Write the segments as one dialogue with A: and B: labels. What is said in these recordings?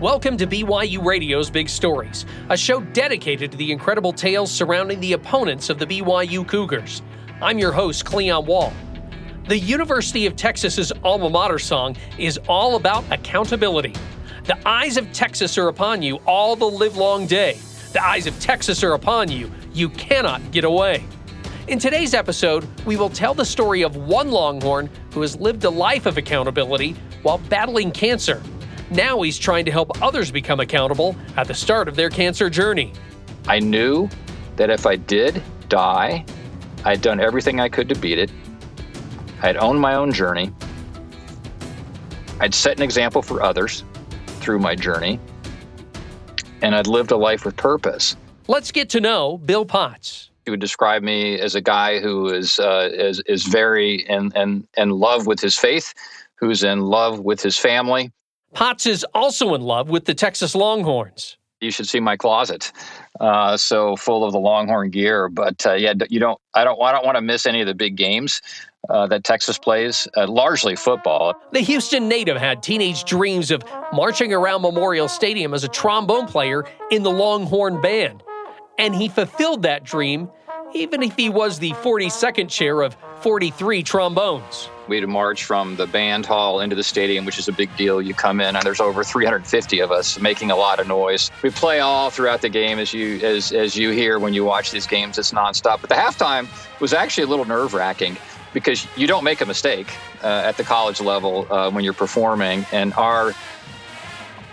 A: Welcome to BYU Radio's Big Stories, a show dedicated to the incredible tales surrounding the opponents of the BYU Cougars. I'm your host, Cleon Wall. The University of Texas's alma mater song is all about accountability. The eyes of Texas are upon you all the livelong day. The eyes of Texas are upon you. You cannot get away. In today's episode, we will tell the story of one Longhorn who has lived a life of accountability while battling cancer. Now he's trying to help others become accountable at the start of their cancer journey.
B: I knew that if I did die, I'd done everything I could to beat it. I'd owned my own journey. I'd set an example for others through my journey. And I'd lived a life with purpose.
A: Let's get to know Bill Potts.
B: He would describe me as a guy who is uh, is, is very in, in, in love with his faith, who's in love with his family,
A: Potts is also in love with the Texas Longhorns.
B: You should see my closet, uh, so full of the Longhorn gear. But uh, yeah, you don't. I don't. I don't want to miss any of the big games uh, that Texas plays. Uh, largely football.
A: The Houston native had teenage dreams of marching around Memorial Stadium as a trombone player in the Longhorn band, and he fulfilled that dream, even if he was the 42nd chair of 43 trombones.
B: We'd march from the band hall into the stadium, which is a big deal. You come in and there's over 350 of us making a lot of noise. We play all throughout the game, as you as as you hear when you watch these games. It's nonstop. But the halftime was actually a little nerve wracking because you don't make a mistake uh, at the college level uh, when you're performing, and our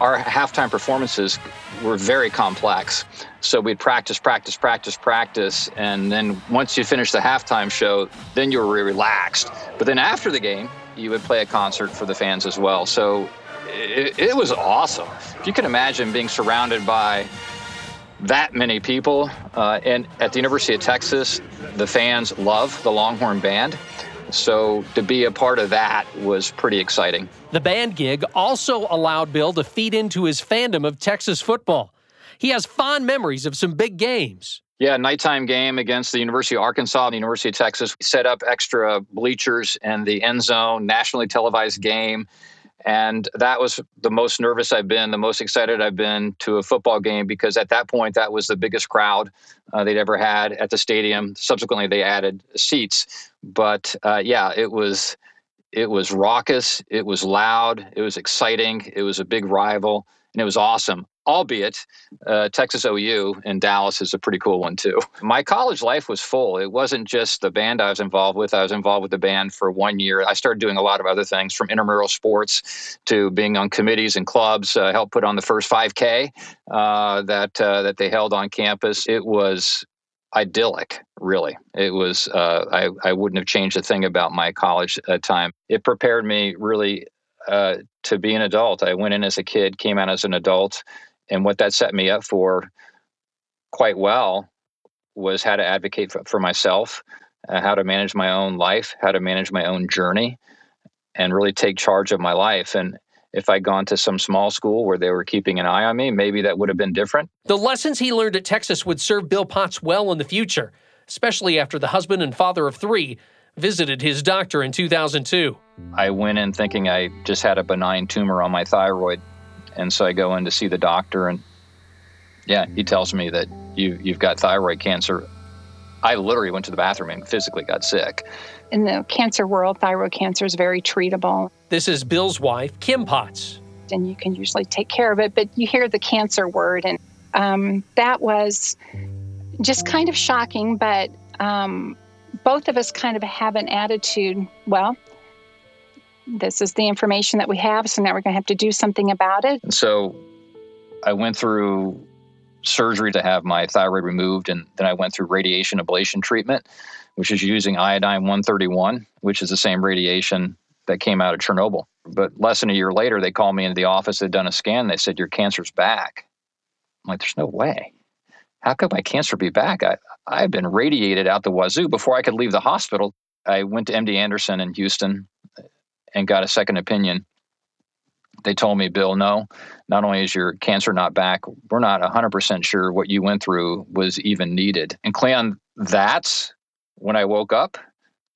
B: our halftime performances were very complex. So we'd practice, practice, practice, practice, and then once you finish the halftime show, then you were relaxed. But then after the game, you would play a concert for the fans as well. So it, it was awesome. If you can imagine being surrounded by that many people, uh, and at the University of Texas, the fans love the Longhorn Band. So to be a part of that was pretty exciting.
A: The band gig also allowed Bill to feed into his fandom of Texas football. He has fond memories of some big games.
B: Yeah, nighttime game against the University of Arkansas, and the University of Texas. We set up extra bleachers in the end zone, nationally televised game. And that was the most nervous I've been, the most excited I've been to a football game because at that point, that was the biggest crowd uh, they'd ever had at the stadium. Subsequently, they added seats. But uh, yeah, it was it was raucous, it was loud, it was exciting, it was a big rival, and it was awesome. Albeit, uh, Texas OU in Dallas is a pretty cool one too. My college life was full. It wasn't just the band I was involved with. I was involved with the band for one year. I started doing a lot of other things, from intramural sports to being on committees and clubs. I uh, helped put on the first 5K uh, that uh, that they held on campus. It was idyllic, really. It was, uh, I, I wouldn't have changed a thing about my college uh, time. It prepared me really uh, to be an adult. I went in as a kid, came out as an adult, and what that set me up for quite well was how to advocate for, for myself, uh, how to manage my own life, how to manage my own journey, and really take charge of my life. And if I'd gone to some small school where they were keeping an eye on me, maybe that would have been different.
A: The lessons he learned at Texas would serve Bill Potts well in the future, especially after the husband and father of three visited his doctor in 2002.
B: I went in thinking I just had a benign tumor on my thyroid. And so I go in to see the doctor, and yeah, he tells me that you, you've got thyroid cancer. I literally went to the bathroom and physically got sick.
C: In the cancer world, thyroid cancer is very treatable.
A: This is Bill's wife, Kim Potts.
C: And you can usually take care of it, but you hear the cancer word, and um, that was just kind of shocking. But um, both of us kind of have an attitude well, this is the information that we have, so now we're going to have to do something about it.
B: And so I went through surgery to have my thyroid removed, and then I went through radiation ablation treatment, which is using iodine 131, which is the same radiation that came out of Chernobyl. But less than a year later, they called me into the office. They'd done a scan. They said, Your cancer's back. I'm like, There's no way. How could my cancer be back? I, I've been radiated out the wazoo before I could leave the hospital. I went to MD Anderson in Houston and got a second opinion. They told me, Bill, no, not only is your cancer not back, we're not 100% sure what you went through was even needed. And Cleon, that's when I woke up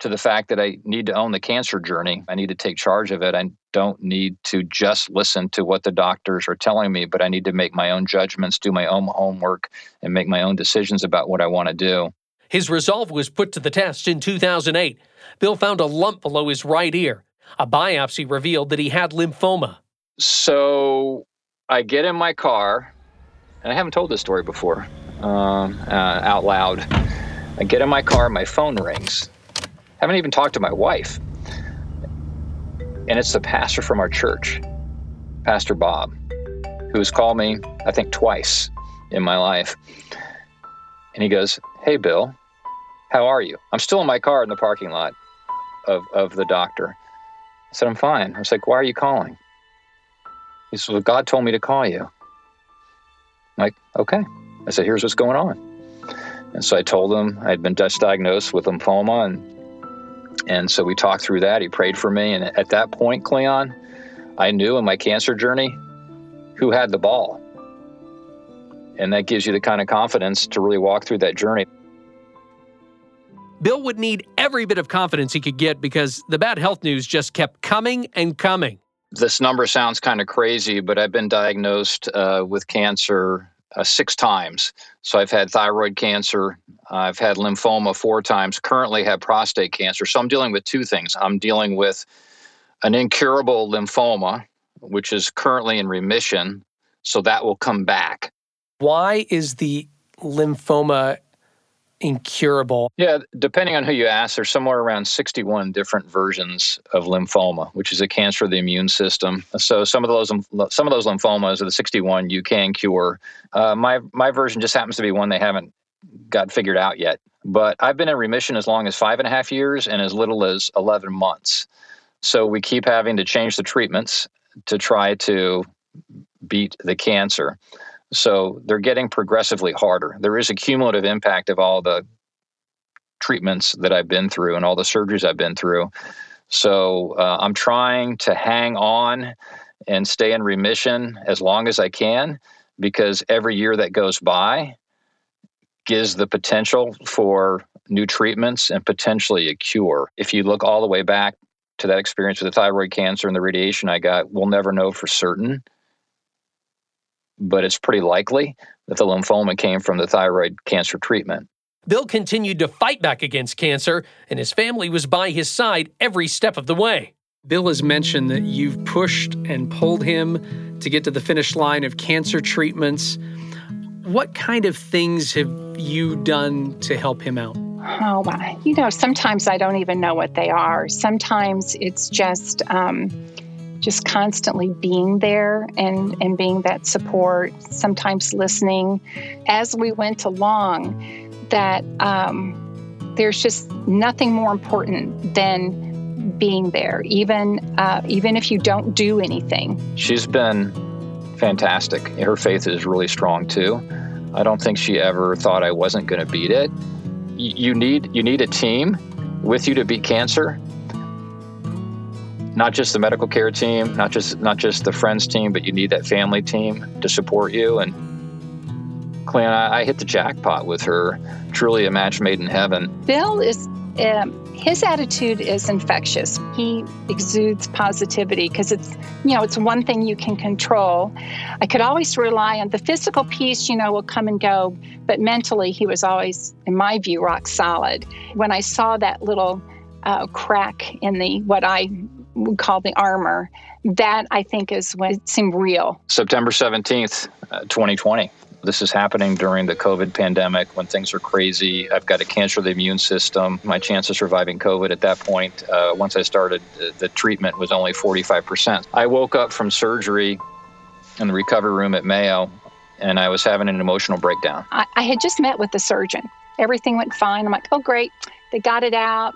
B: to the fact that I need to own the cancer journey. I need to take charge of it. I don't need to just listen to what the doctors are telling me, but I need to make my own judgments, do my own homework, and make my own decisions about what I want to do.
A: His resolve was put to the test in 2008. Bill found a lump below his right ear. A biopsy revealed that he had lymphoma.
B: So I get in my car, and I haven't told this story before um, uh, out loud. I get in my car, my phone rings. I haven't even talked to my wife. And it's the pastor from our church, Pastor Bob, who has called me, I think, twice in my life. And he goes, Hey, Bill, how are you? I'm still in my car in the parking lot of, of the doctor. I said, I'm fine. I was like, Why are you calling? He said, Well, God told me to call you. I'm like, okay. I said, Here's what's going on. And so I told him I had been diagnosed with lymphoma and and so we talked through that. He prayed for me. And at that point, Cleon, I knew in my cancer journey who had the ball. And that gives you the kind of confidence to really walk through that journey.
A: Bill would need every bit of confidence he could get because the bad health news just kept coming and coming.
B: This number sounds kind of crazy, but I've been diagnosed uh, with cancer uh, six times. So I've had thyroid cancer, I've had lymphoma four times, currently have prostate cancer. So I'm dealing with two things. I'm dealing with an incurable lymphoma, which is currently in remission. So that will come back.
A: Why is the lymphoma incurable?
B: Yeah, depending on who you ask, there's somewhere around 61 different versions of lymphoma, which is a cancer of the immune system. So some of those some of those lymphomas of the 61 you can cure. Uh, my my version just happens to be one they haven't got figured out yet. But I've been in remission as long as five and a half years and as little as 11 months. So we keep having to change the treatments to try to beat the cancer. So they're getting progressively harder. There is a cumulative impact of all the treatments that I've been through and all the surgeries I've been through. So uh, I'm trying to hang on and stay in remission as long as I can because every year that goes by gives the potential for new treatments and potentially a cure. If you look all the way back to that experience with the thyroid cancer and the radiation I got, we'll never know for certain but it's pretty likely that the lymphoma came from the thyroid cancer treatment.
A: Bill continued to fight back against cancer, and his family was by his side every step of the way. Bill has mentioned that you've pushed and pulled him to get to the finish line of cancer treatments. What kind of things have you done to help him out?
C: Oh, you know, sometimes I don't even know what they are. Sometimes it's just um, just constantly being there and, and being that support, sometimes listening as we went along, that um, there's just nothing more important than being there, even uh, even if you don't do anything.
B: She's been fantastic. Her faith is really strong too. I don't think she ever thought I wasn't going to beat it. You need you need a team with you to beat cancer not just the medical care team, not just not just the friends team, but you need that family team to support you. And Cleon, I, I hit the jackpot with her. Truly a match made in heaven.
C: Bill is. Um, his attitude is infectious. He exudes positivity because it's, you know, it's one thing you can control. I could always rely on the physical piece, you know, will come and go, but mentally he was always, in my view, rock solid. When I saw that little uh, crack in the what I we call the armor. That I think is when it seemed real.
B: September 17th, uh, 2020. This is happening during the COVID pandemic when things are crazy. I've got a cancer of the immune system. My chance of surviving COVID at that point, uh, once I started the, the treatment, was only 45%. I woke up from surgery in the recovery room at Mayo and I was having an emotional breakdown.
C: I, I had just met with the surgeon. Everything went fine. I'm like, oh, great. They got it out.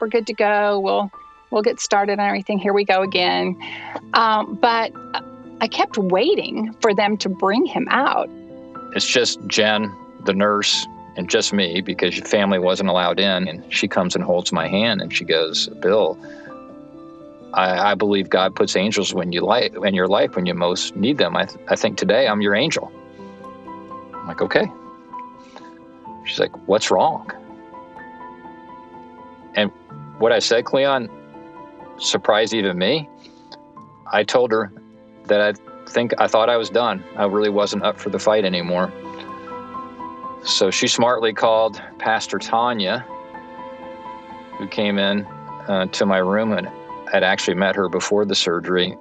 C: We're good to go. We'll we'll get started on everything. Here we go again. Um, but I kept waiting for them to bring him out.
B: It's just Jen, the nurse, and just me because your family wasn't allowed in. And she comes and holds my hand and she goes, Bill, I, I believe God puts angels when you like in your life when you most need them. I, th- I think today I'm your angel. I'm like, okay. She's like, what's wrong? And what I said, Cleon, surprised even me. I told her that I think I thought I was done. I really wasn't up for the fight anymore. So she smartly called Pastor Tanya, who came in uh, to my room and had actually met her before the surgery.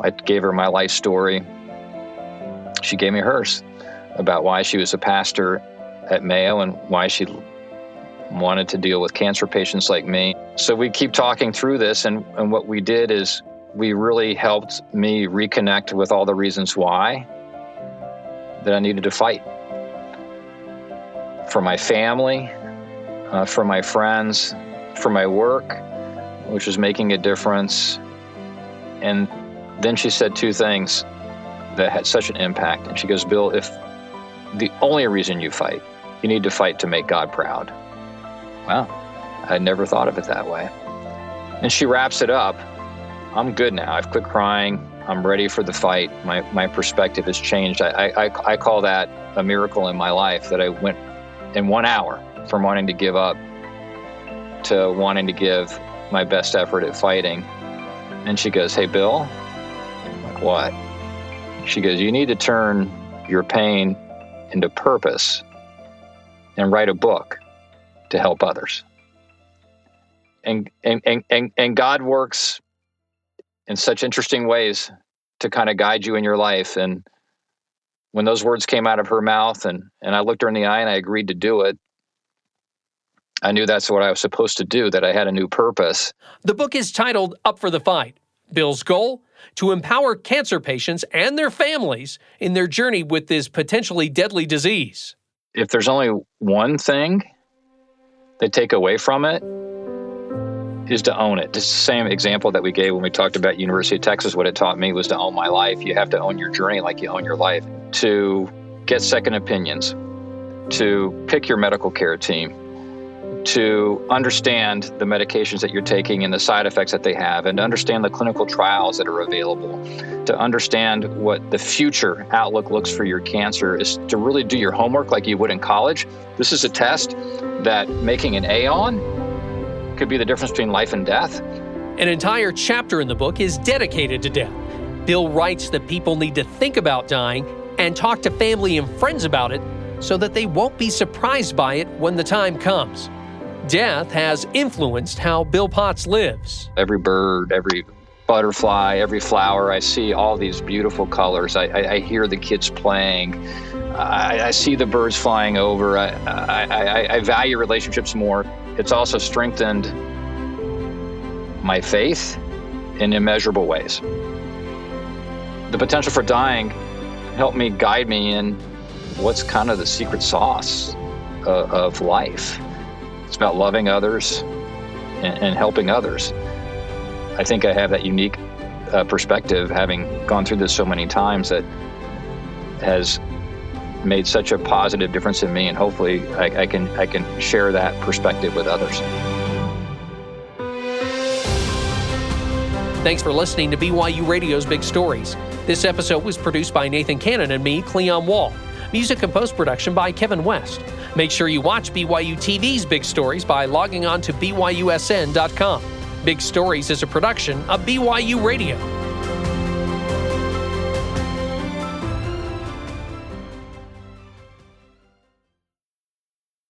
B: I gave her my life story. She gave me hers about why she was a pastor at Mayo and why she wanted to deal with cancer patients like me. So we keep talking through this, and, and what we did is we really helped me reconnect with all the reasons why that I needed to fight for my family, uh, for my friends, for my work, which was making a difference. And then she said two things that had such an impact. And she goes, Bill, if the only reason you fight, you need to fight to make God proud. Wow, I never thought of it that way. And she wraps it up I'm good now. I've quit crying. I'm ready for the fight. My, my perspective has changed. I, I, I call that a miracle in my life that I went in one hour from wanting to give up to wanting to give my best effort at fighting. And she goes, Hey, Bill, I'm like, what? She goes, You need to turn your pain into purpose and write a book to help others. And, and, and, and, and God works in such interesting ways to kind of guide you in your life. And when those words came out of her mouth and, and I looked her in the eye and I agreed to do it, I knew that's what I was supposed to do, that I had a new purpose.
A: The book is titled Up for the Fight. Bill's goal? To empower cancer patients and their families in their journey with this potentially deadly disease.
B: If there's only one thing they take away from it, is to own it. It's the same example that we gave when we talked about University of Texas. What it taught me was to own my life. You have to own your journey like you own your life. To get second opinions, to pick your medical care team, to understand the medications that you're taking and the side effects that they have, and to understand the clinical trials that are available, to understand what the future outlook looks for your cancer, is to really do your homework like you would in college. This is a test that making an A on could be the difference between life and death.
A: An entire chapter in the book is dedicated to death. Bill writes that people need to think about dying and talk to family and friends about it so that they won't be surprised by it when the time comes. Death has influenced how Bill Potts lives.
B: Every bird, every butterfly, every flower, I see all these beautiful colors. I, I, I hear the kids playing. I, I, see the birds flying over. I, I value relationships more it's also strengthened my faith in immeasurable ways. The potential for dying helped me guide me in what's kind of the secret sauce uh, of life. It's about loving others and, and, helping others. I think I have that unique uh, perspective, having gone through this so many times, that has made such a positive difference in me, and hopefully I, I, can I can share that perspective with others.
A: Thanks for listening to BYU Radio's Big Stories. This episode was produced by Nathan Cannon and me, Cleon Wall. Music and post production by Kevin West. Make sure you watch BYU TV's Big Stories by logging on to BYUSN.com. Big Stories is a production of BYU Radio.